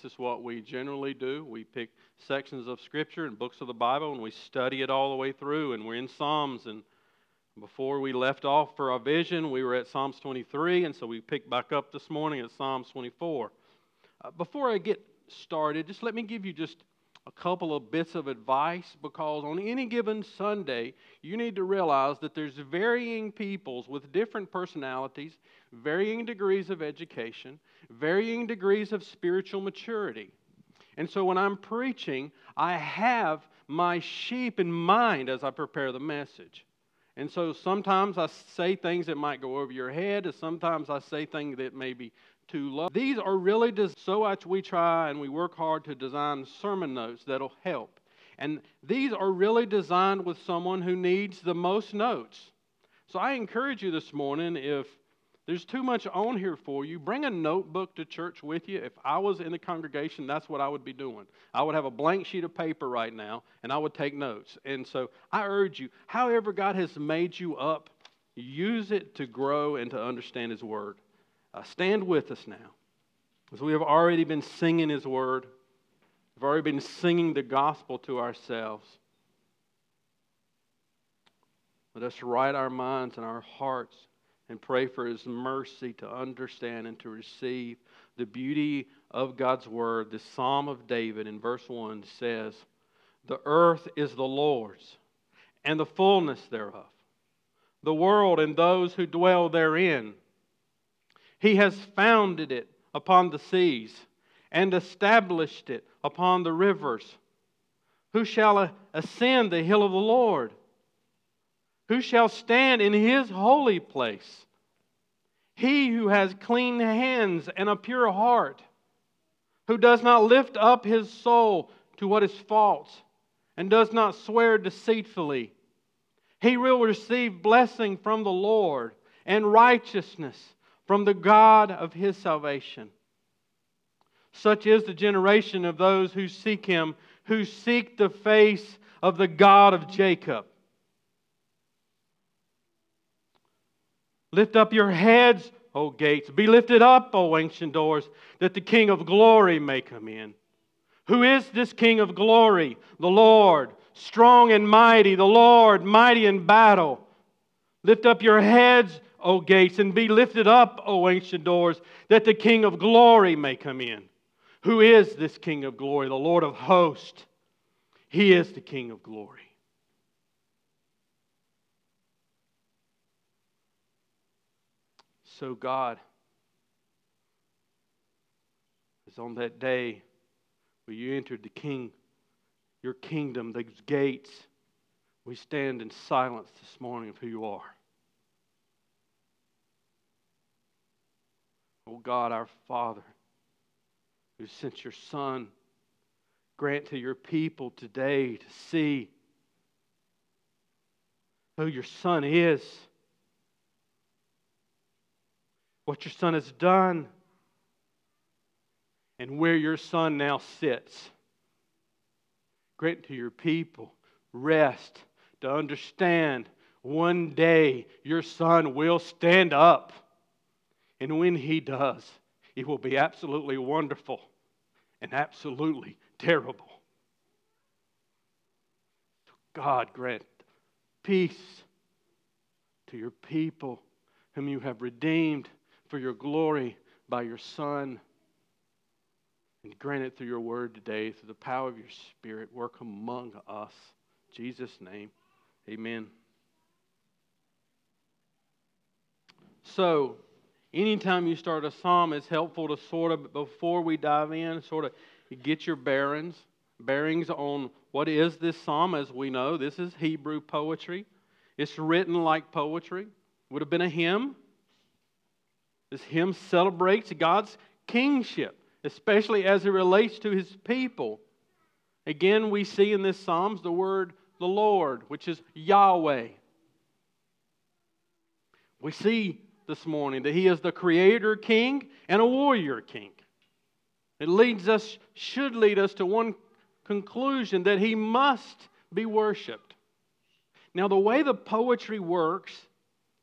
This is what we generally do. We pick sections of Scripture and books of the Bible and we study it all the way through. And we're in Psalms. And before we left off for our vision, we were at Psalms 23. And so we picked back up this morning at Psalms 24. Uh, before I get started, just let me give you just a couple of bits of advice because on any given Sunday, you need to realize that there's varying peoples with different personalities, varying degrees of education, varying degrees of spiritual maturity. And so when I'm preaching, I have my sheep in mind as I prepare the message. And so sometimes I say things that might go over your head, and sometimes I say things that may be too low. These are really just so much we try and we work hard to design sermon notes that'll help. And these are really designed with someone who needs the most notes. So I encourage you this morning if there's too much on here for you. Bring a notebook to church with you. If I was in the congregation, that's what I would be doing. I would have a blank sheet of paper right now and I would take notes. And so I urge you, however God has made you up, use it to grow and to understand His Word. Uh, stand with us now. As we have already been singing His Word, we've already been singing the gospel to ourselves. Let us write our minds and our hearts and pray for His mercy to understand and to receive the beauty of God's Word. The Psalm of David in verse 1 says, The earth is the Lord's, and the fullness thereof, the world and those who dwell therein. He has founded it upon the seas and established it upon the rivers. Who shall ascend the hill of the Lord? Who shall stand in his holy place? He who has clean hands and a pure heart, who does not lift up his soul to what is false, and does not swear deceitfully. He will receive blessing from the Lord and righteousness from the God of his salvation. Such is the generation of those who seek him, who seek the face of the God of Jacob. Lift up your heads, O gates. Be lifted up, O ancient doors, that the King of glory may come in. Who is this King of glory? The Lord, strong and mighty, the Lord, mighty in battle. Lift up your heads, O gates, and be lifted up, O ancient doors, that the King of glory may come in. Who is this King of glory? The Lord of hosts. He is the King of glory. So, God, as on that day where you entered the King, your kingdom, those gates, we stand in silence this morning of who you are. Oh God, our Father, who sent your Son, grant to your people today to see who your Son is what your son has done, and where your son now sits. Grant to your people rest to understand one day your son will stand up. And when he does, it will be absolutely wonderful and absolutely terrible. God grant peace to your people whom you have redeemed for your glory by your Son. And grant it through your word today, through the power of your Spirit. Work among us. In Jesus' name, amen. So, anytime you start a psalm, it's helpful to sort of, before we dive in, sort of get your bearings, bearings on what is this psalm. As we know, this is Hebrew poetry. It's written like poetry. Would have been a hymn. This hymn celebrates God's kingship, especially as it relates to his people. Again, we see in this Psalms the word the Lord, which is Yahweh. We see this morning that he is the creator king and a warrior king. It leads us, should lead us to one conclusion that he must be worshiped. Now, the way the poetry works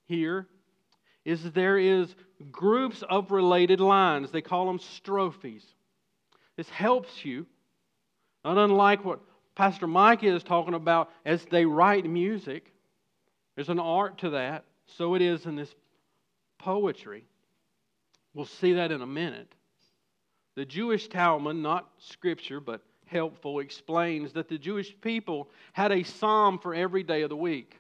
here is there is groups of related lines. They call them strophes. This helps you. Not unlike what Pastor Mike is talking about as they write music. There's an art to that. So it is in this poetry. We'll see that in a minute. The Jewish Talmud, not scripture, but helpful, explains that the Jewish people had a psalm for every day of the week.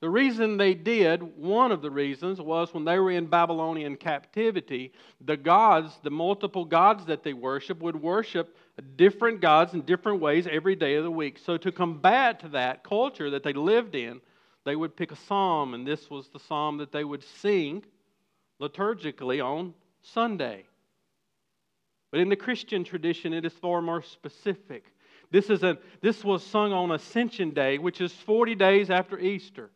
The reason they did, one of the reasons, was when they were in Babylonian captivity, the gods, the multiple gods that they worship, would worship different gods in different ways every day of the week. So, to combat that culture that they lived in, they would pick a psalm, and this was the psalm that they would sing liturgically on Sunday. But in the Christian tradition, it is far more specific. This, is a, this was sung on Ascension Day, which is 40 days after Easter.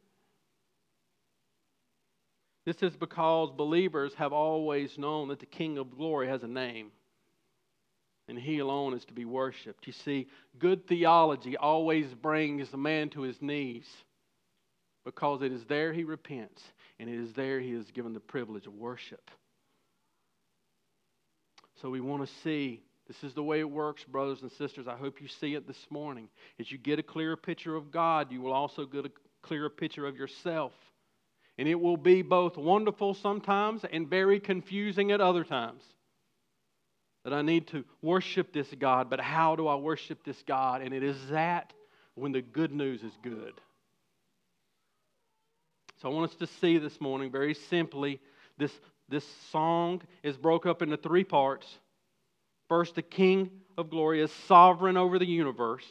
This is because believers have always known that the King of glory has a name, and he alone is to be worshiped. You see, good theology always brings the man to his knees because it is there he repents, and it is there he is given the privilege of worship. So we want to see this is the way it works, brothers and sisters. I hope you see it this morning. As you get a clearer picture of God, you will also get a clearer picture of yourself. And it will be both wonderful sometimes and very confusing at other times. That I need to worship this God, but how do I worship this God? And it is that when the good news is good. So I want us to see this morning very simply this, this song is broke up into three parts. First, the King of glory is sovereign over the universe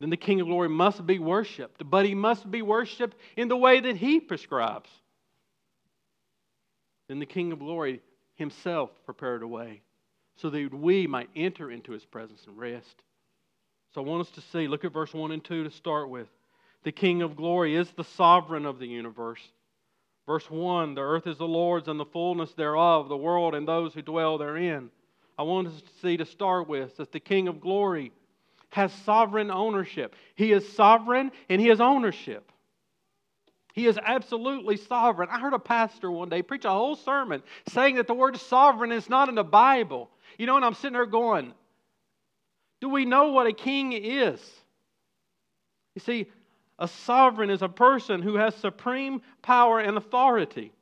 then the King of glory must be worshiped, but he must be worshiped in the way that he prescribes. Then the King of glory himself prepared a way so that we might enter into his presence and rest. So I want us to see, look at verse 1 and 2 to start with. The King of glory is the sovereign of the universe. Verse 1 The earth is the Lord's and the fullness thereof, the world and those who dwell therein. I want us to see to start with that the King of glory has sovereign ownership. He is sovereign and he has ownership. He is absolutely sovereign. I heard a pastor one day preach a whole sermon saying that the word sovereign is not in the Bible. You know, and I'm sitting there going, do we know what a king is? You see, a sovereign is a person who has supreme power and authority.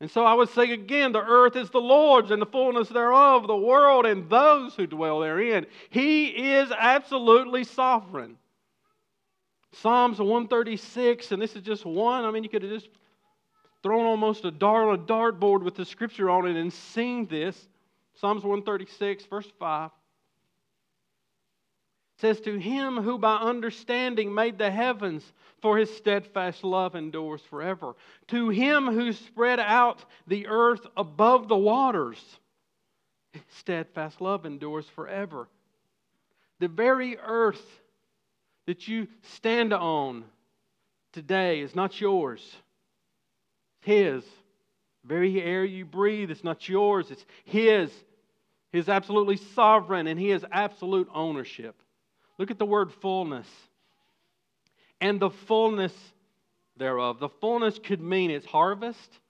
And so I would say again the earth is the Lord's and the fullness thereof, the world and those who dwell therein. He is absolutely sovereign. Psalms 136, and this is just one. I mean, you could have just thrown almost a dart on a dartboard with the scripture on it and sing this. Psalms 136, verse 5 says, To him who by understanding made the heavens, for his steadfast love endures forever. To him who spread out the earth above the waters, steadfast love endures forever. The very earth that you stand on today is not yours, it's his. The very air you breathe is not yours, it's his. He is absolutely sovereign and he has absolute ownership. Look at the word fullness. And the fullness thereof. The fullness could mean its harvest,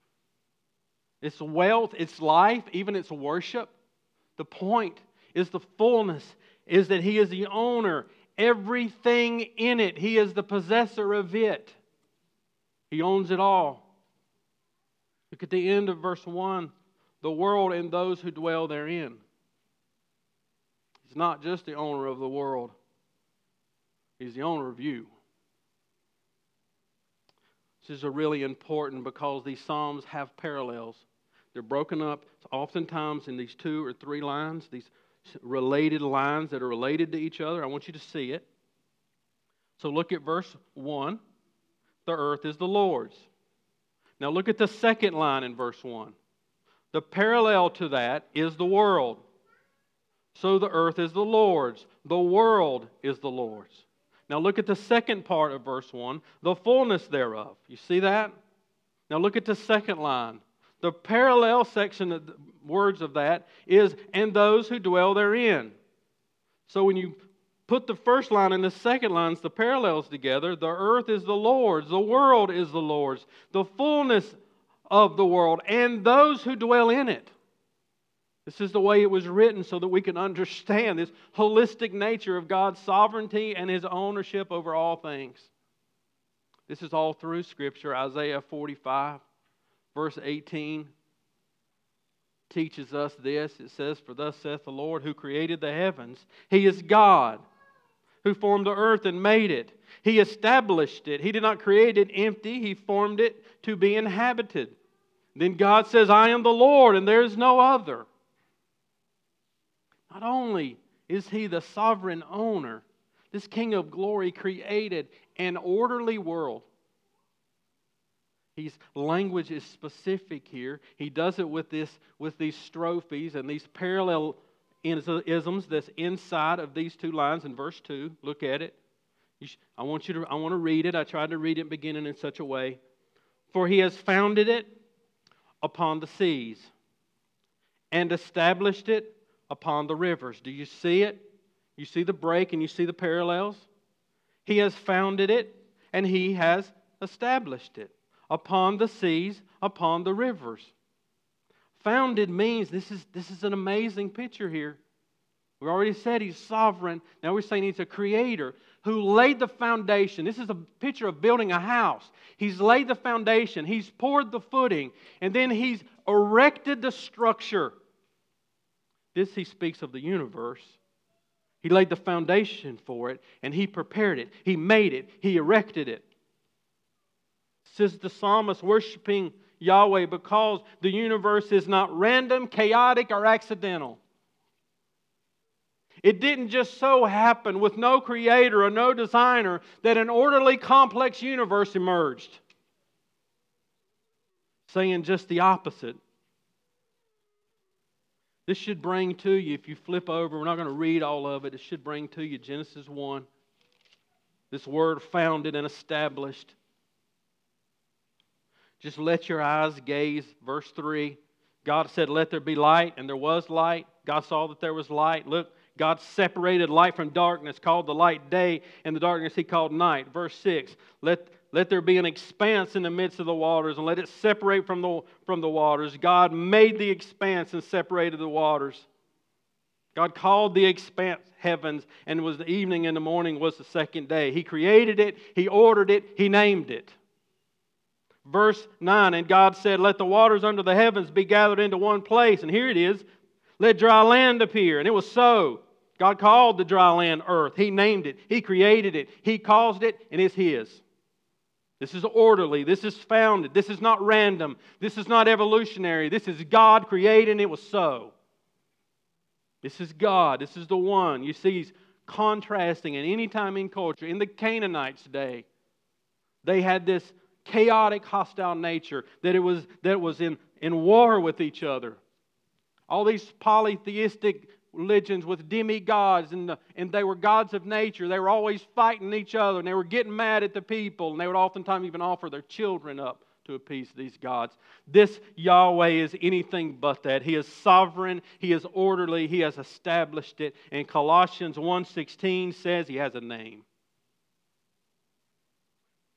its wealth, its life, even its worship. The point is the fullness is that He is the owner, everything in it. He is the possessor of it. He owns it all. Look at the end of verse 1 the world and those who dwell therein. He's not just the owner of the world, He's the owner of you. This is really important because these Psalms have parallels. They're broken up oftentimes in these two or three lines, these related lines that are related to each other. I want you to see it. So look at verse 1. The earth is the Lord's. Now look at the second line in verse 1. The parallel to that is the world. So the earth is the Lord's. The world is the Lord's. Now look at the second part of verse 1 the fullness thereof. You see that? Now look at the second line. The parallel section of the words of that is, and those who dwell therein. So when you put the first line and the second lines, the parallels together, the earth is the Lord's, the world is the Lord's, the fullness of the world, and those who dwell in it. This is the way it was written so that we can understand this holistic nature of God's sovereignty and his ownership over all things. This is all through Scripture. Isaiah 45, verse 18, teaches us this. It says, For thus saith the Lord who created the heavens, He is God who formed the earth and made it. He established it. He did not create it empty, He formed it to be inhabited. Then God says, I am the Lord, and there is no other. Not only is He the sovereign owner, this King of glory created an orderly world. His language is specific here. He does it with, this, with these strophes and these parallel isms that's inside of these two lines in verse 2. Look at it. I want you to I want to read it. I tried to read it beginning in such a way. For he has founded it upon the seas and established it upon the rivers. Do you see it? You see the break and you see the parallels? He has founded it and he has established it upon the seas, upon the rivers. Founded means this is, this is an amazing picture here. We already said he's sovereign. Now we're saying he's a creator who laid the foundation. This is a picture of building a house. He's laid the foundation, he's poured the footing, and then he's erected the structure. This he speaks of the universe. He laid the foundation for it, and he prepared it. He made it. He erected it. Says the psalmist worshiping Yahweh because the universe is not random, chaotic, or accidental. It didn't just so happen with no creator or no designer that an orderly, complex universe emerged. Saying just the opposite. This should bring to you, if you flip over, we're not going to read all of it, it should bring to you Genesis 1. This word founded and established. Just let your eyes gaze. Verse 3 God said, Let there be light, and there was light. God saw that there was light. Look, God separated light from darkness, called the light day, and the darkness he called night. Verse 6 Let, let there be an expanse in the midst of the waters, and let it separate from the, from the waters. God made the expanse and separated the waters. God called the expanse heavens, and it was the evening and the morning was the second day. He created it, He ordered it, He named it. Verse 9, and God said, Let the waters under the heavens be gathered into one place. And here it is, let dry land appear. And it was so. God called the dry land earth. He named it, He created it, He caused it, and it's His. This is orderly. This is founded. This is not random. This is not evolutionary. This is God created, and it was so. This is God. This is the one. You see, He's contrasting at any time in culture. In the Canaanites' day, they had this chaotic, hostile nature that it was, that it was in, in war with each other. All these polytheistic religions with demigods, and, the, and they were gods of nature. They were always fighting each other, and they were getting mad at the people, and they would oftentimes even offer their children up to appease these gods. This Yahweh is anything but that. He is sovereign, he is orderly, he has established it. And Colossians 1:16 says he has a name.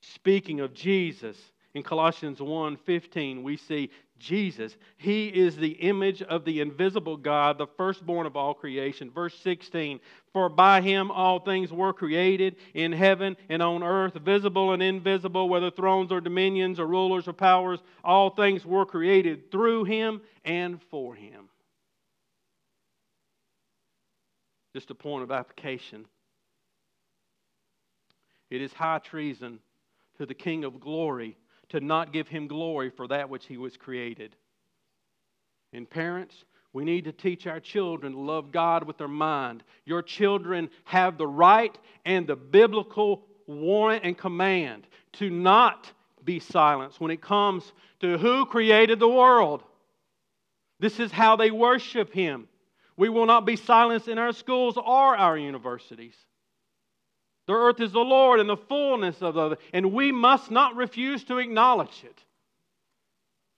Speaking of Jesus, in Colossians 1:15 we see Jesus. He is the image of the invisible God, the firstborn of all creation. Verse 16 For by him all things were created in heaven and on earth, visible and invisible, whether thrones or dominions or rulers or powers, all things were created through him and for him. Just a point of application. It is high treason to the King of glory to not give him glory for that which he was created. And parents, we need to teach our children to love God with their mind. Your children have the right and the biblical warrant and command to not be silenced when it comes to who created the world. This is how they worship Him. We will not be silenced in our schools or our universities. The earth is the Lord and the fullness of the and we must not refuse to acknowledge it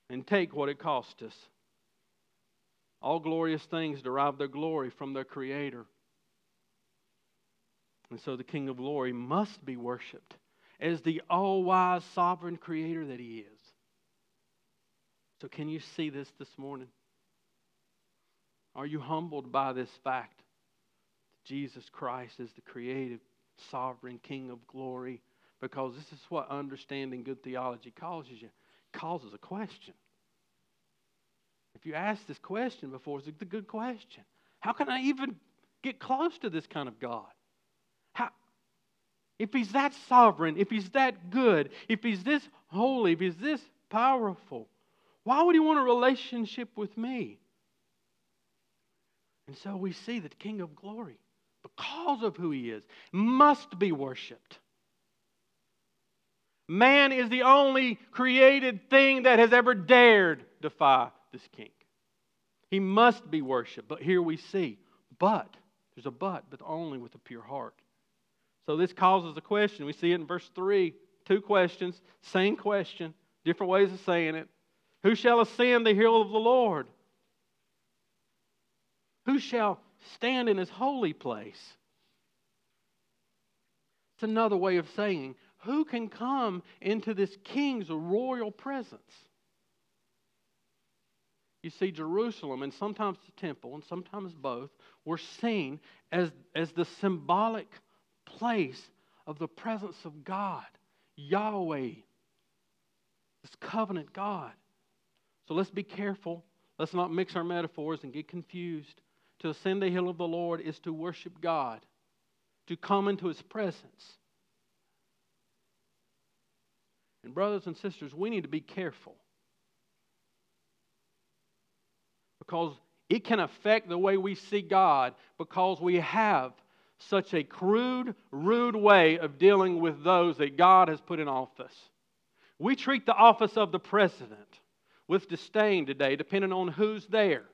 and take what it cost us. All glorious things derive their glory from their Creator. And so the King of glory must be worshiped as the all wise, sovereign Creator that He is. So, can you see this this morning? Are you humbled by this fact? Jesus Christ is the creative, sovereign King of glory. Because this is what understanding good theology causes you. causes a question. If you ask this question before, it's a good question. How can I even get close to this kind of God? How, if He's that sovereign, if He's that good, if He's this holy, if He's this powerful, why would He want a relationship with me? And so we see that the King of glory, because of who He is, must be worshiped. Man is the only created thing that has ever dared defy this king. He must be worshiped. But here we see, but, there's a but, but only with a pure heart. So this causes a question. We see it in verse 3. Two questions, same question, different ways of saying it. Who shall ascend the hill of the Lord? Who shall stand in his holy place? It's another way of saying, who can come into this king's royal presence? You see, Jerusalem and sometimes the temple and sometimes both were seen as, as the symbolic place of the presence of God, Yahweh, this covenant God. So let's be careful. Let's not mix our metaphors and get confused. To ascend the hill of the Lord is to worship God, to come into his presence. And, brothers and sisters, we need to be careful because it can affect the way we see God because we have such a crude, rude way of dealing with those that God has put in office. We treat the office of the president with disdain today, depending on who's there.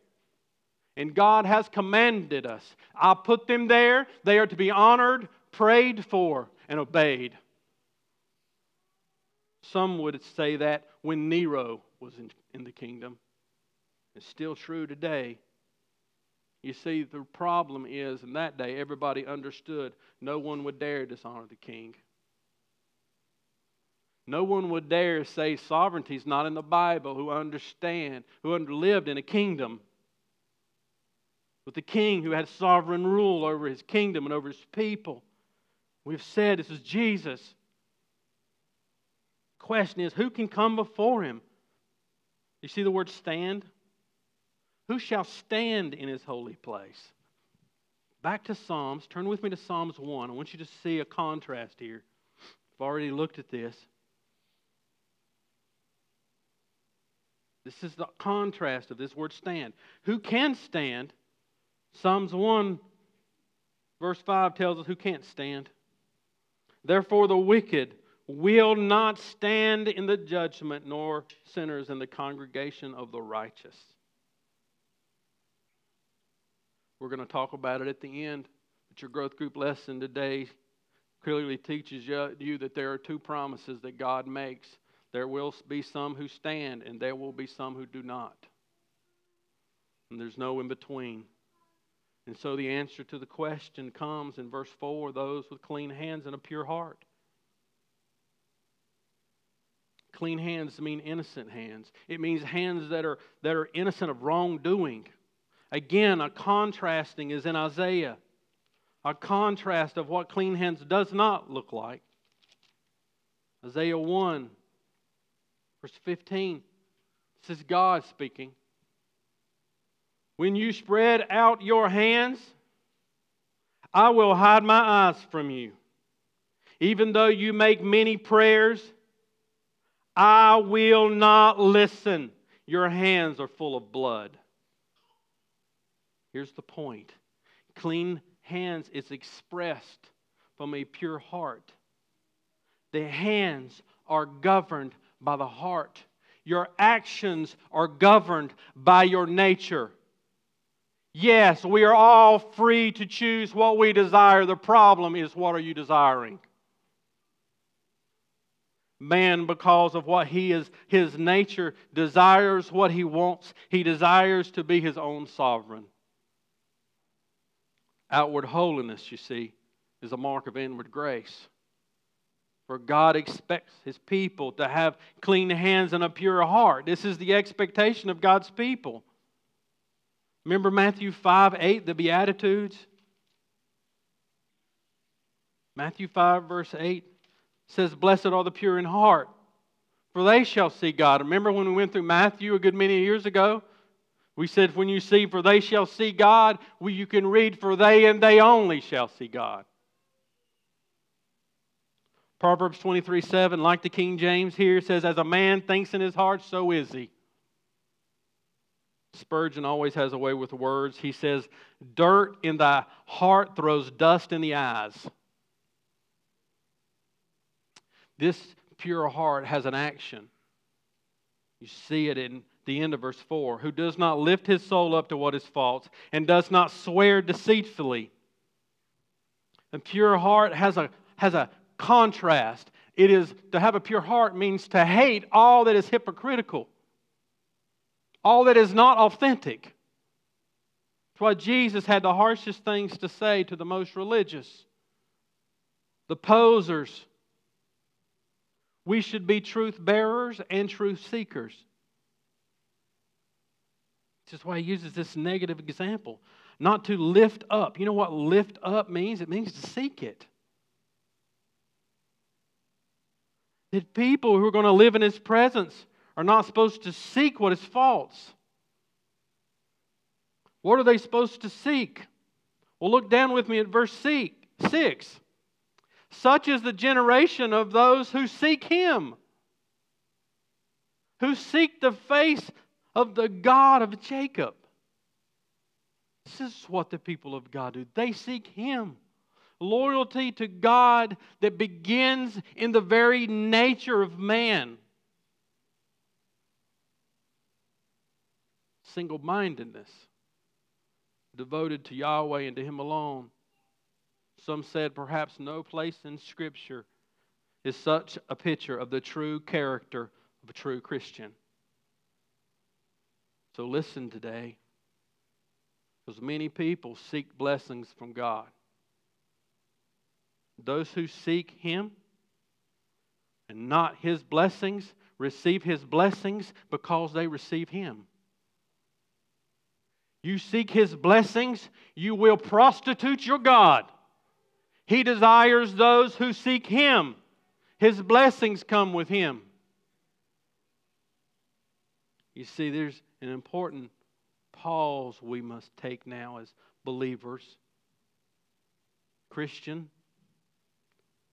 And God has commanded us I put them there. They are to be honored, prayed for, and obeyed. Some would say that when Nero was in, in the kingdom. It's still true today. You see, the problem is in that day, everybody understood no one would dare dishonor the king. No one would dare say sovereignty is not in the Bible who understand, who lived in a kingdom with the king who had sovereign rule over his kingdom and over his people. We've said this is Jesus. Question is, who can come before him? You see the word stand? Who shall stand in his holy place? Back to Psalms. Turn with me to Psalms 1. I want you to see a contrast here. I've already looked at this. This is the contrast of this word stand. Who can stand? Psalms 1, verse 5 tells us who can't stand. Therefore, the wicked will not stand in the judgment, nor sinners in the congregation of the righteous. We're going to talk about it at the end. But your growth group lesson today clearly teaches you that there are two promises that God makes. There will be some who stand, and there will be some who do not. And there's no in between. And so the answer to the question comes in verse 4 those with clean hands and a pure heart. Clean hands mean innocent hands. It means hands that are, that are innocent of wrongdoing. Again, a contrasting is in Isaiah. A contrast of what clean hands does not look like. Isaiah 1, verse 15. This is God speaking. When you spread out your hands, I will hide my eyes from you. Even though you make many prayers, I will not listen. Your hands are full of blood. Here's the point clean hands is expressed from a pure heart. The hands are governed by the heart. Your actions are governed by your nature. Yes, we are all free to choose what we desire. The problem is, what are you desiring? Man, because of what he is, his nature, desires what he wants. He desires to be his own sovereign. Outward holiness, you see, is a mark of inward grace. For God expects His people to have clean hands and a pure heart. This is the expectation of God's people. Remember Matthew 5 8, the Beatitudes? Matthew 5, verse 8 says, Blessed are the pure in heart, for they shall see God. Remember when we went through Matthew a good many years ago? We said, When you see, for they shall see God, well, you can read, For they and they only shall see God. Proverbs 23 7, like the King James here, says, As a man thinks in his heart, so is he. Spurgeon always has a way with words. He says, Dirt in the heart throws dust in the eyes. This pure heart has an action. You see it in the end of verse 4 who does not lift his soul up to what is false and does not swear deceitfully. A pure heart has a, has a contrast. It is to have a pure heart means to hate all that is hypocritical all that is not authentic. That's why Jesus had the harshest things to say to the most religious, the posers. We should be truth bearers and truth seekers. This is why he uses this negative example. Not to lift up. You know what lift up means? It means to seek it. That people who are going to live in his presence are not supposed to seek what is false. What are they supposed to seek? Well, look down with me at verse 6. Such is the generation of those who seek Him, who seek the face of the God of Jacob. This is what the people of God do. They seek Him. Loyalty to God that begins in the very nature of man. Single mindedness, devoted to Yahweh and to Him alone. Some said perhaps no place in Scripture is such a picture of the true character of a true Christian. So listen today, because many people seek blessings from God. Those who seek Him and not His blessings receive His blessings because they receive Him you seek his blessings, you will prostitute your God. He desires those who seek him. His blessings come with him. You see, there's an important pause we must take now as believers. Christian,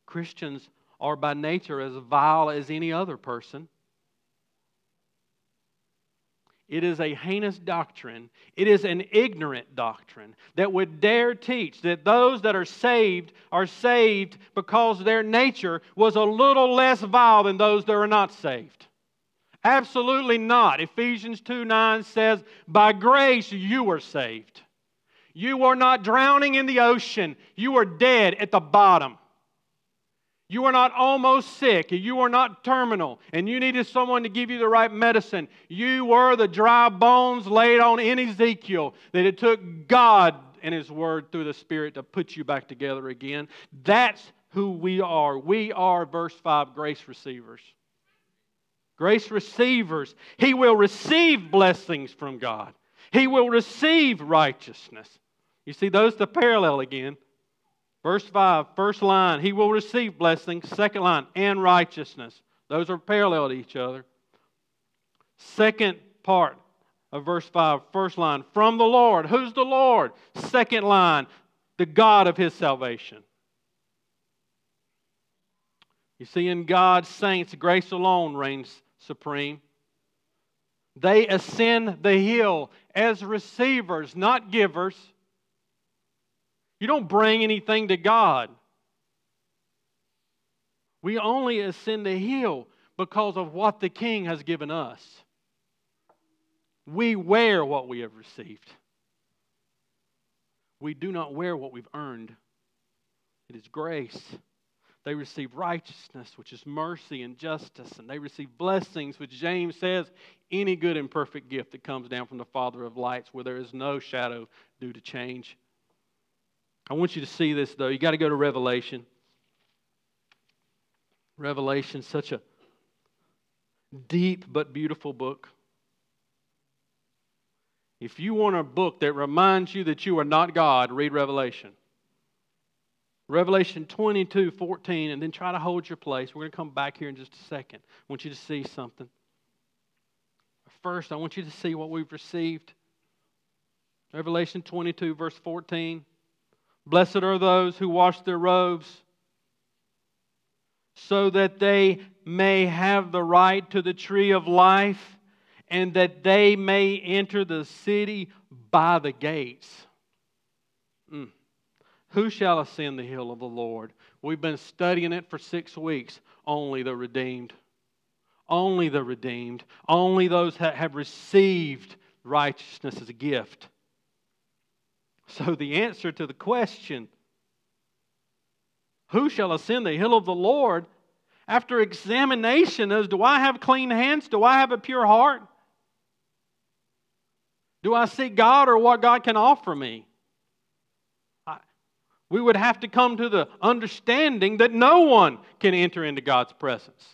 Christians are by nature as vile as any other person. It is a heinous doctrine. It is an ignorant doctrine that would dare teach that those that are saved are saved because their nature was a little less vile than those that are not saved. Absolutely not. Ephesians 2 9 says, By grace you were saved. You are not drowning in the ocean, you are dead at the bottom. You are not almost sick. You are not terminal. And you needed someone to give you the right medicine. You were the dry bones laid on in Ezekiel that it took God and His Word through the Spirit to put you back together again. That's who we are. We are, verse 5, grace receivers. Grace receivers. He will receive blessings from God, He will receive righteousness. You see, those the parallel again. Verse 5, first line, he will receive blessings. Second line, and righteousness. Those are parallel to each other. Second part of verse 5, first line, from the Lord. Who's the Lord? Second line, the God of his salvation. You see, in God's saints, grace alone reigns supreme. They ascend the hill as receivers, not givers. You don't bring anything to God. We only ascend the hill because of what the King has given us. We wear what we have received. We do not wear what we've earned. It is grace. They receive righteousness, which is mercy and justice, and they receive blessings, which James says, any good and perfect gift that comes down from the Father of lights, where there is no shadow due to change. I want you to see this, though. You got to go to Revelation. Revelation, such a deep but beautiful book. If you want a book that reminds you that you are not God, read Revelation. Revelation 22, 14, and then try to hold your place. We're going to come back here in just a second. I want you to see something. First, I want you to see what we've received. Revelation 22, verse 14. Blessed are those who wash their robes so that they may have the right to the tree of life and that they may enter the city by the gates. Mm. Who shall ascend the hill of the Lord? We've been studying it for six weeks. Only the redeemed. Only the redeemed. Only those that have received righteousness as a gift. So, the answer to the question, who shall ascend the hill of the Lord? After examination, is do I have clean hands? Do I have a pure heart? Do I seek God or what God can offer me? We would have to come to the understanding that no one can enter into God's presence.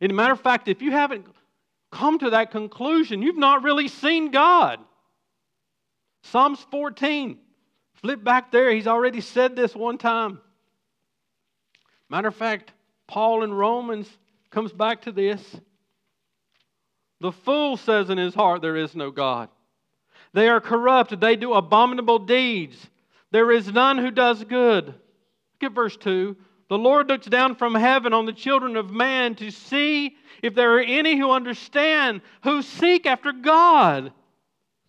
As a matter of fact, if you haven't come to that conclusion, you've not really seen God. Psalms 14, flip back there. He's already said this one time. Matter of fact, Paul in Romans comes back to this. The fool says in his heart, There is no God. They are corrupt. They do abominable deeds. There is none who does good. Look at verse 2. The Lord looks down from heaven on the children of man to see if there are any who understand, who seek after God.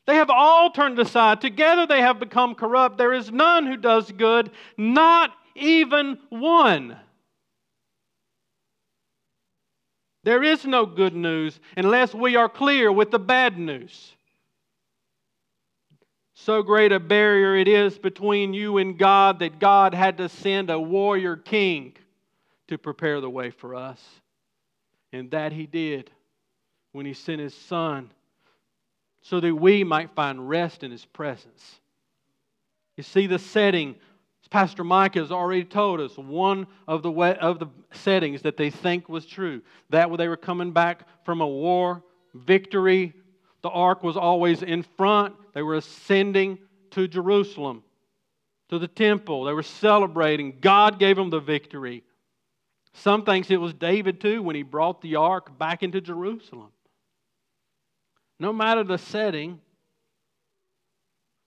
They have all turned aside. Together they have become corrupt. There is none who does good, not even one. There is no good news unless we are clear with the bad news. So great a barrier it is between you and God that God had to send a warrior king to prepare the way for us. And that he did when he sent his son so that we might find rest in his presence. You see the setting. as Pastor Mike has already told us one of the, way, of the settings that they think was true. That they were coming back from a war, victory. The ark was always in front they were ascending to Jerusalem, to the temple. They were celebrating. God gave them the victory. Some thinks it was David too when he brought the ark back into Jerusalem. No matter the setting,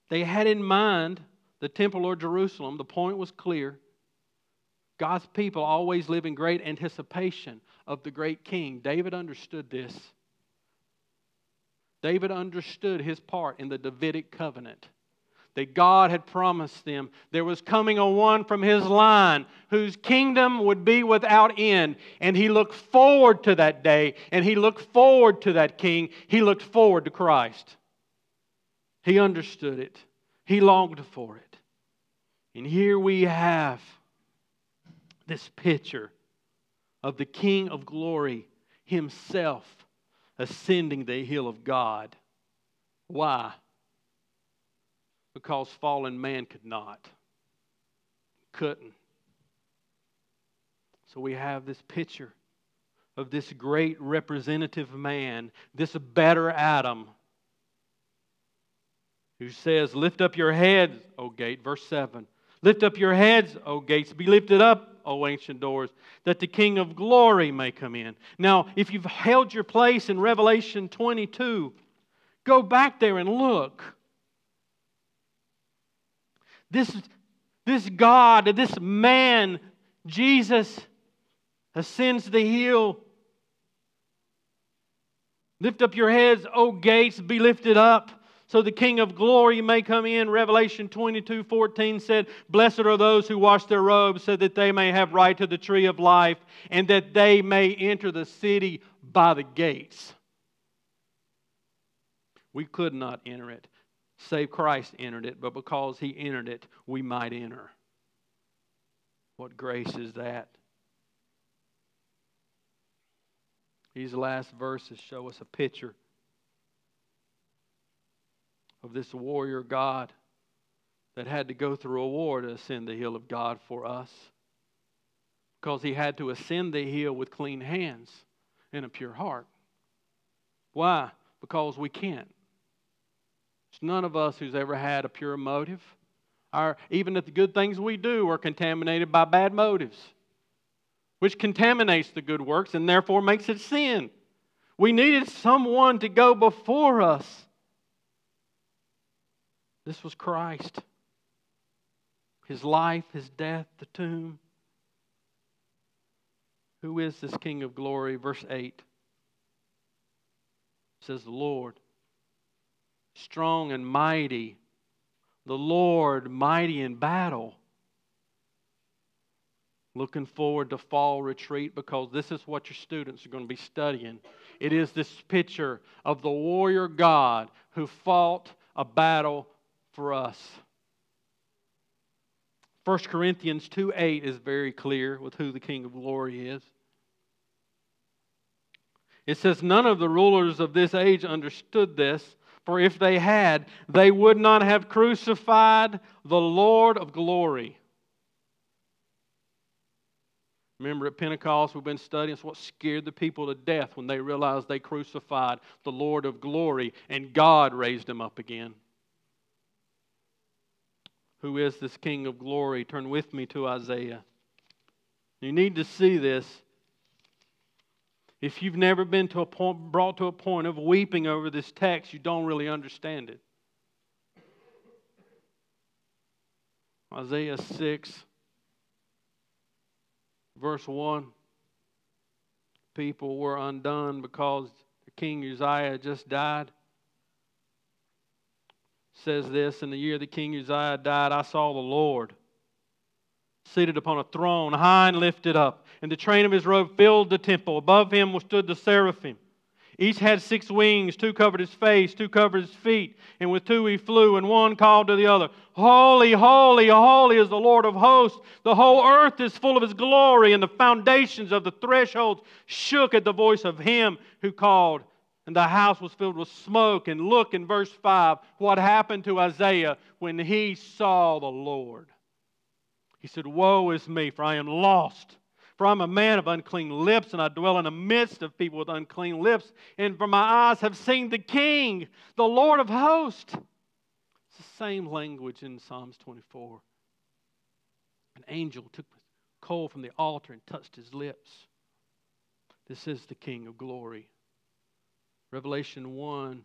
they had in mind the temple or Jerusalem. The point was clear. God's people always live in great anticipation of the great king. David understood this. David understood his part in the Davidic covenant. That God had promised them there was coming a one from his line whose kingdom would be without end. And he looked forward to that day, and he looked forward to that king. He looked forward to Christ. He understood it, he longed for it. And here we have this picture of the King of glory himself ascending the hill of God. Why? Because fallen man could not, couldn't. So we have this picture of this great representative man, this better Adam, who says, Lift up your heads, O gate, verse 7. Lift up your heads, O gates, be lifted up, O ancient doors, that the King of glory may come in. Now, if you've held your place in Revelation 22, go back there and look. This, this God, this man, Jesus, ascends the hill. Lift up your heads, O gates, be lifted up so the King of glory may come in. Revelation 22 14 said, Blessed are those who wash their robes, so that they may have right to the tree of life, and that they may enter the city by the gates. We could not enter it, save Christ entered it, but because he entered it, we might enter. What grace is that? These last verses show us a picture of this warrior God that had to go through a war to ascend the hill of God for us. Because he had to ascend the hill with clean hands and a pure heart. Why? Because we can't. There's none of us who's ever had a pure motive. Our, even if the good things we do are contaminated by bad motives, which contaminates the good works and therefore makes it sin. We needed someone to go before us. This was Christ. His life, his death, the tomb. Who is this King of glory? Verse 8 says, The Lord, strong and mighty, the Lord mighty in battle. Looking forward to fall retreat because this is what your students are going to be studying. It is this picture of the warrior God who fought a battle for us. 1 Corinthians 2 8 is very clear with who the King of glory is. It says, None of the rulers of this age understood this, for if they had, they would not have crucified the Lord of glory. Remember at Pentecost, we've been studying, it's what scared the people to death when they realized they crucified the Lord of glory and God raised him up again. Who is this King of glory? Turn with me to Isaiah. You need to see this if you've never been to a point, brought to a point of weeping over this text, you don't really understand it. Isaiah 6, verse 1. People were undone because King Uzziah just died. says this In the year that King Uzziah died, I saw the Lord seated upon a throne, high and lifted up, and the train of his robe filled the temple. Above him stood the seraphim. Each had six wings, two covered his face, two covered his feet, and with two he flew, and one called to the other, Holy, holy, holy is the Lord of hosts. The whole earth is full of his glory, and the foundations of the thresholds shook at the voice of him who called. And the house was filled with smoke. And look in verse 5 what happened to Isaiah when he saw the Lord. He said, Woe is me, for I am lost. For I'm a man of unclean lips, and I dwell in the midst of people with unclean lips. And for my eyes have seen the King, the Lord of hosts. It's the same language in Psalms 24. An angel took coal from the altar and touched his lips. This is the King of glory. Revelation 1,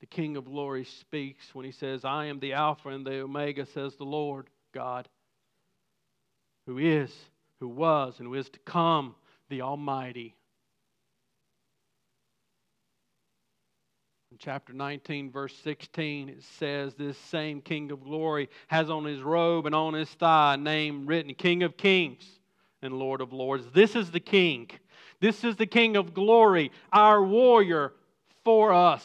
the King of glory speaks when he says, I am the Alpha and the Omega, says the Lord God who is, who was, and who is to come, the Almighty. In chapter 19, verse 16, it says, This same King of glory has on his robe and on his thigh a name written King of Kings and Lord of Lords. This is the King. This is the King of glory, our warrior for us.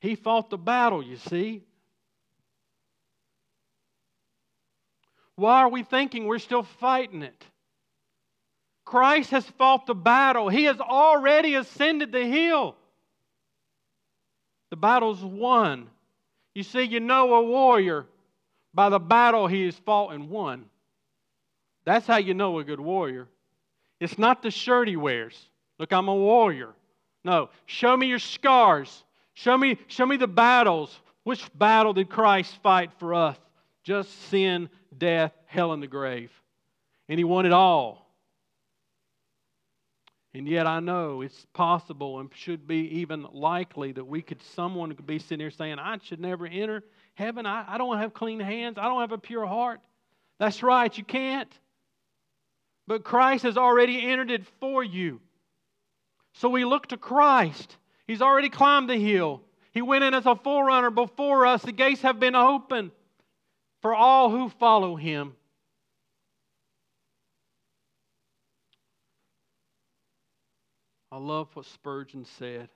He fought the battle, you see. Why are we thinking we're still fighting it? Christ has fought the battle. He has already ascended the hill. The battle's won. You see, you know a warrior by the battle he has fought and won. That's how you know a good warrior. It's not the shirt he wears. Look, I'm a warrior. No, show me your scars. Show me, show me the battles. Which battle did Christ fight for us? Just sin death, hell, and the grave. And he won it all. And yet I know it's possible and should be even likely that we could, someone could be sitting here saying, I should never enter heaven. I, I don't have clean hands. I don't have a pure heart. That's right, you can't. But Christ has already entered it for you. So we look to Christ. He's already climbed the hill. He went in as a forerunner before us. The gates have been opened for all who follow him. I love what Spurgeon said.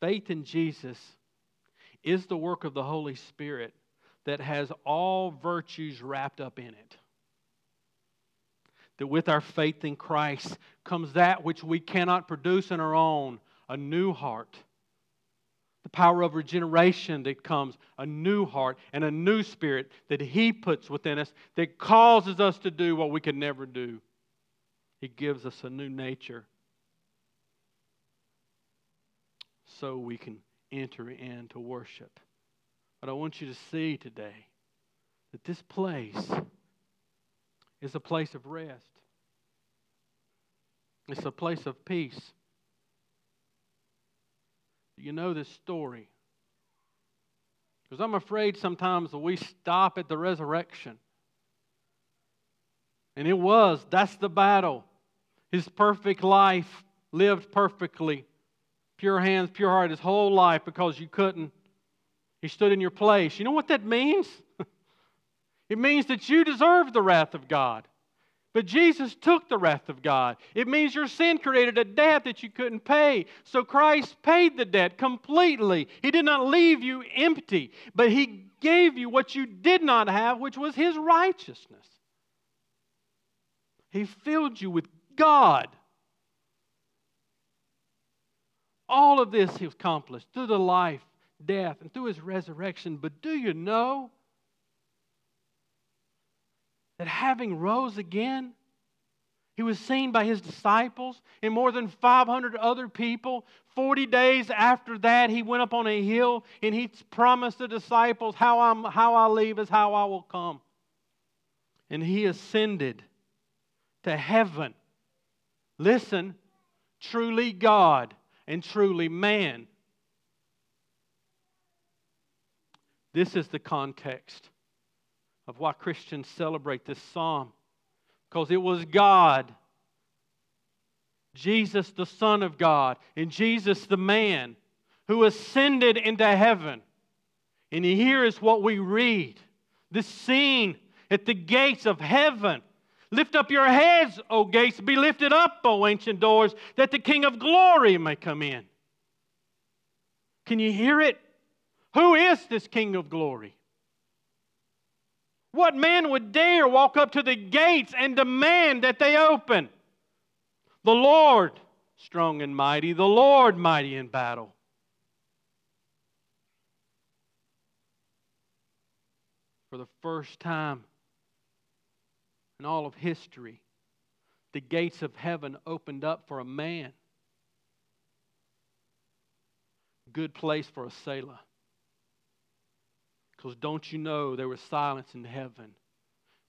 Faith in Jesus is the work of the Holy Spirit that has all virtues wrapped up in it. That with our faith in Christ comes that which we cannot produce in our own a new heart power of regeneration that comes, a new heart and a new spirit that He puts within us that causes us to do what we could never do. He gives us a new nature. so we can enter into worship. But I want you to see today that this place is a place of rest. It's a place of peace. You know this story. Because I'm afraid sometimes we stop at the resurrection. And it was, that's the battle. His perfect life lived perfectly. Pure hands, pure heart, his whole life because you couldn't. He stood in your place. You know what that means? it means that you deserve the wrath of God. But Jesus took the wrath of God. It means your sin created a debt that you couldn't pay. So Christ paid the debt completely. He did not leave you empty, but He gave you what you did not have, which was His righteousness. He filled you with God. All of this He accomplished through the life, death, and through His resurrection. But do you know that having rose again, he was seen by his disciples and more than 500 other people. 40 days after that, he went up on a hill and he promised the disciples, How, I'm, how I leave is how I will come. And he ascended to heaven. Listen, truly God and truly man. This is the context of why Christians celebrate this psalm. Because it was God, Jesus, the Son of God, and Jesus, the man, who ascended into heaven. And here is what we read this scene at the gates of heaven. Lift up your heads, O gates, be lifted up, O ancient doors, that the King of glory may come in. Can you hear it? Who is this King of glory? What man would dare walk up to the gates and demand that they open? The Lord, strong and mighty, the Lord, mighty in battle. For the first time in all of history, the gates of heaven opened up for a man. Good place for a Selah. Because don't you know there was silence in heaven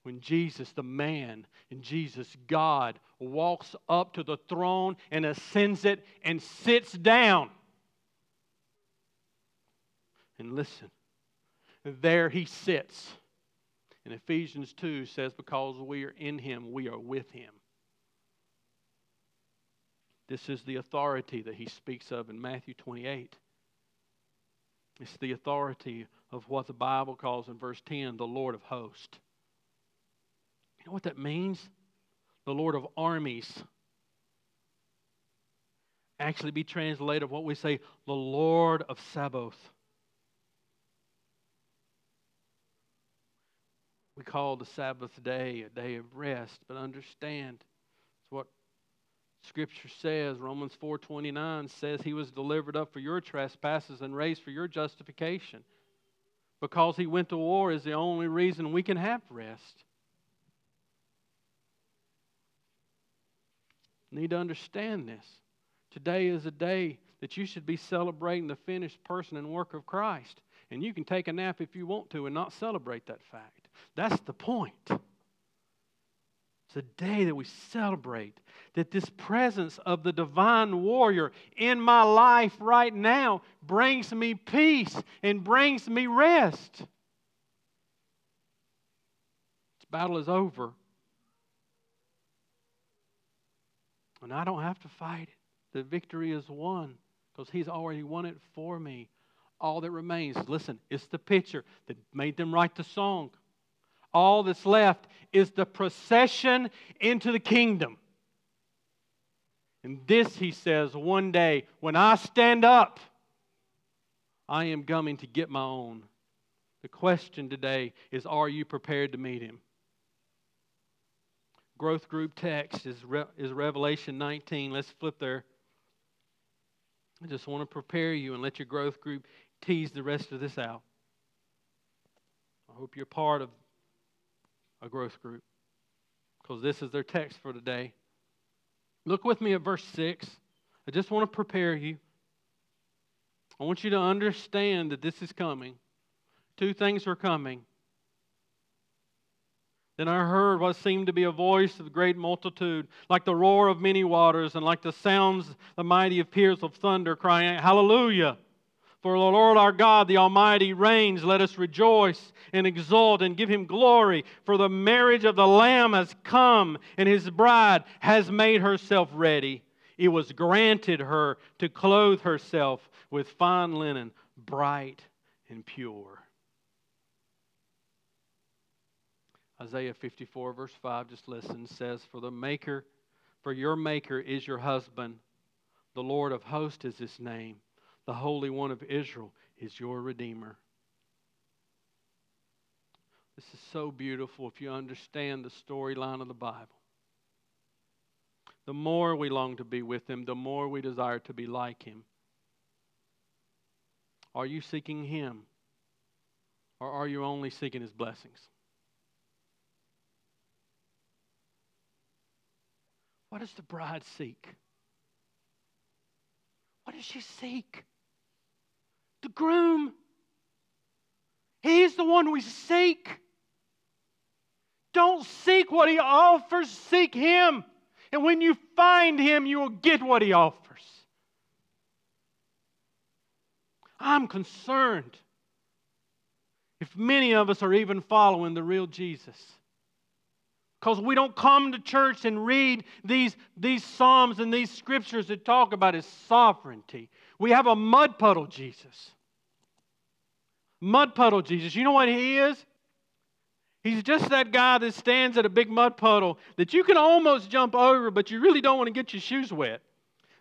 when Jesus, the man, and Jesus, God, walks up to the throne and ascends it and sits down. And listen, there he sits. And Ephesians 2 says, Because we are in him, we are with him. This is the authority that he speaks of in Matthew 28. It's the authority of what the Bible calls in verse 10 the Lord of hosts. You know what that means? The Lord of armies. Actually, be translated of what we say, the Lord of Sabaoth. We call the Sabbath day a day of rest, but understand it's what Scripture says. Romans 4:29 says he was delivered up for your trespasses and raised for your justification because he went to war is the only reason we can have rest. Need to understand this. Today is a day that you should be celebrating the finished person and work of Christ. And you can take a nap if you want to and not celebrate that fact. That's the point. It's a day that we celebrate that this presence of the divine warrior in my life right now brings me peace and brings me rest. This battle is over. And I don't have to fight it. The victory is won because He's already won it for me. All that remains, listen, it's the picture that made them write the song all that's left is the procession into the kingdom. And this, he says, one day, when I stand up, I am coming to get my own. The question today is Are you prepared to meet him? Growth group text is, Re- is Revelation 19. Let's flip there. I just want to prepare you and let your growth group tease the rest of this out. I hope you're part of a growth group because this is their text for today. Look with me at verse 6. I just want to prepare you. I want you to understand that this is coming. Two things are coming. Then I heard what seemed to be a voice of a great multitude, like the roar of many waters, and like the sounds, the mighty of peals of thunder, crying, Hallelujah! For the Lord our God, the Almighty, reigns. Let us rejoice and exult and give him glory. For the marriage of the Lamb has come, and his bride has made herself ready. It was granted her to clothe herself with fine linen, bright and pure. Isaiah 54, verse 5, just listen, says, For the Maker, for your Maker is your husband. The Lord of hosts is his name. The Holy One of Israel is your Redeemer. This is so beautiful if you understand the storyline of the Bible. The more we long to be with Him, the more we desire to be like Him. Are you seeking Him? Or are you only seeking His blessings? What does the bride seek? What does she seek? The groom. He's the one we seek. Don't seek what he offers, seek him. And when you find him, you will get what he offers. I'm concerned if many of us are even following the real Jesus. Because we don't come to church and read these, these Psalms and these scriptures that talk about His sovereignty. We have a mud puddle Jesus. Mud puddle Jesus. You know what He is? He's just that guy that stands at a big mud puddle that you can almost jump over, but you really don't want to get your shoes wet.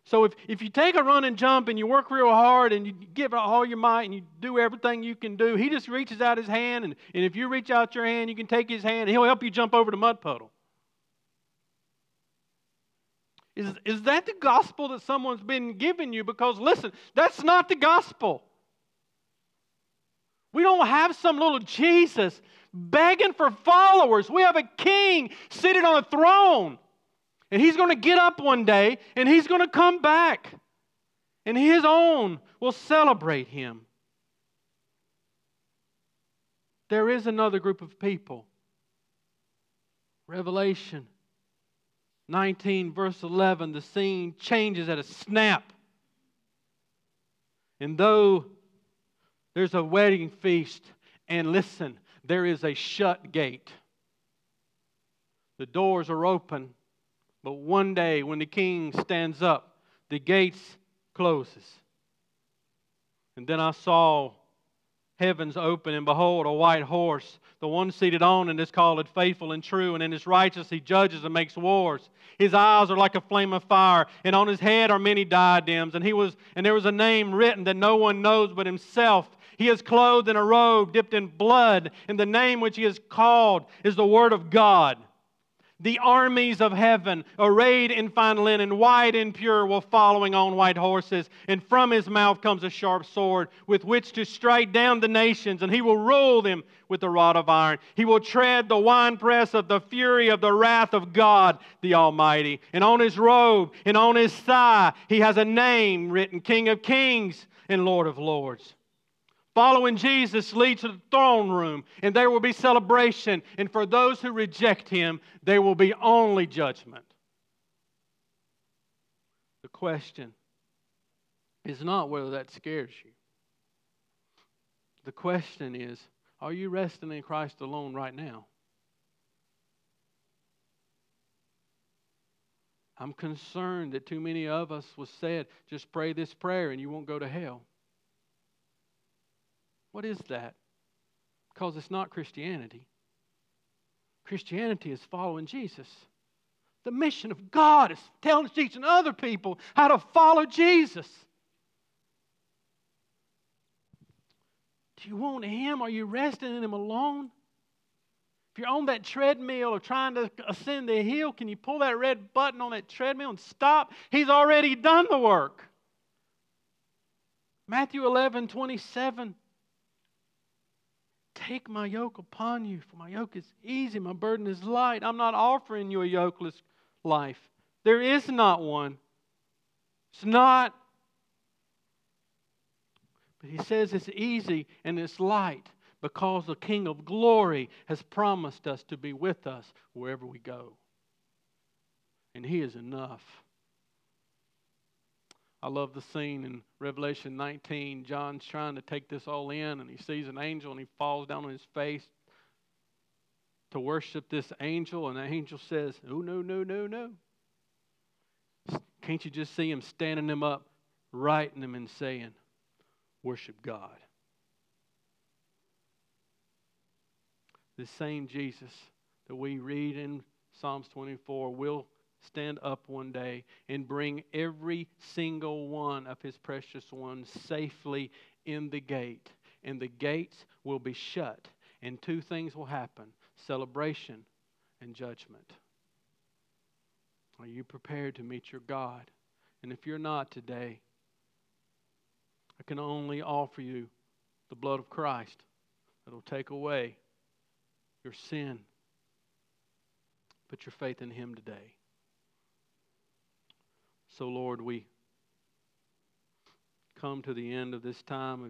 So if, if you take a run and jump and you work real hard and you give all your might and you do everything you can do, he just reaches out his hand, and, and if you reach out your hand, you can take his hand and he'll help you jump over the mud puddle. Is, is that the gospel that someone's been giving you? Because listen, that's not the gospel. We don't have some little Jesus begging for followers. We have a king sitting on a throne. And he's going to get up one day and he's going to come back. And his own will celebrate him. There is another group of people. Revelation 19, verse 11, the scene changes at a snap. And though there's a wedding feast, and listen, there is a shut gate. The doors are open, but one day when the king stands up, the gates closes. And then I saw heavens open, and behold, a white horse. The one seated on it is called faithful and true, and in his righteousness he judges and makes wars. His eyes are like a flame of fire, and on his head are many diadems. And he was, and there was a name written that no one knows but himself. He is clothed in a robe dipped in blood, and the name which he is called is the Word of God. The armies of heaven, arrayed in fine linen, white and pure, were following on white horses. And from his mouth comes a sharp sword with which to strike down the nations, and he will rule them with a rod of iron. He will tread the winepress of the fury of the wrath of God the Almighty. And on his robe and on his thigh, he has a name written King of Kings and Lord of Lords. Following Jesus leads to the throne room, and there will be celebration. And for those who reject him, there will be only judgment. The question is not whether that scares you. The question is are you resting in Christ alone right now? I'm concerned that too many of us was said, just pray this prayer and you won't go to hell. What is that? Because it's not Christianity. Christianity is following Jesus. The mission of God is telling, teaching other people how to follow Jesus. Do you want Him? Are you resting in Him alone? If you're on that treadmill or trying to ascend the hill, can you pull that red button on that treadmill and stop? He's already done the work. Matthew 11, 27. Take my yoke upon you, for my yoke is easy, my burden is light. I'm not offering you a yokeless life. There is not one. It's not. But he says it's easy and it's light because the King of glory has promised us to be with us wherever we go. And he is enough. I love the scene in Revelation 19. John's trying to take this all in, and he sees an angel and he falls down on his face to worship this angel. And the angel says, Oh, no, no, no, no. Can't you just see him standing him up, righting him and saying, Worship God? The same Jesus that we read in Psalms 24 will stand up one day and bring every single one of his precious ones safely in the gate. And the gates will be shut, and two things will happen celebration and judgment. Are you prepared to meet your God? And if you're not today, I can only offer you the blood of Christ that will take away your sin. Put your faith in Him today. So, Lord, we come to the end of this time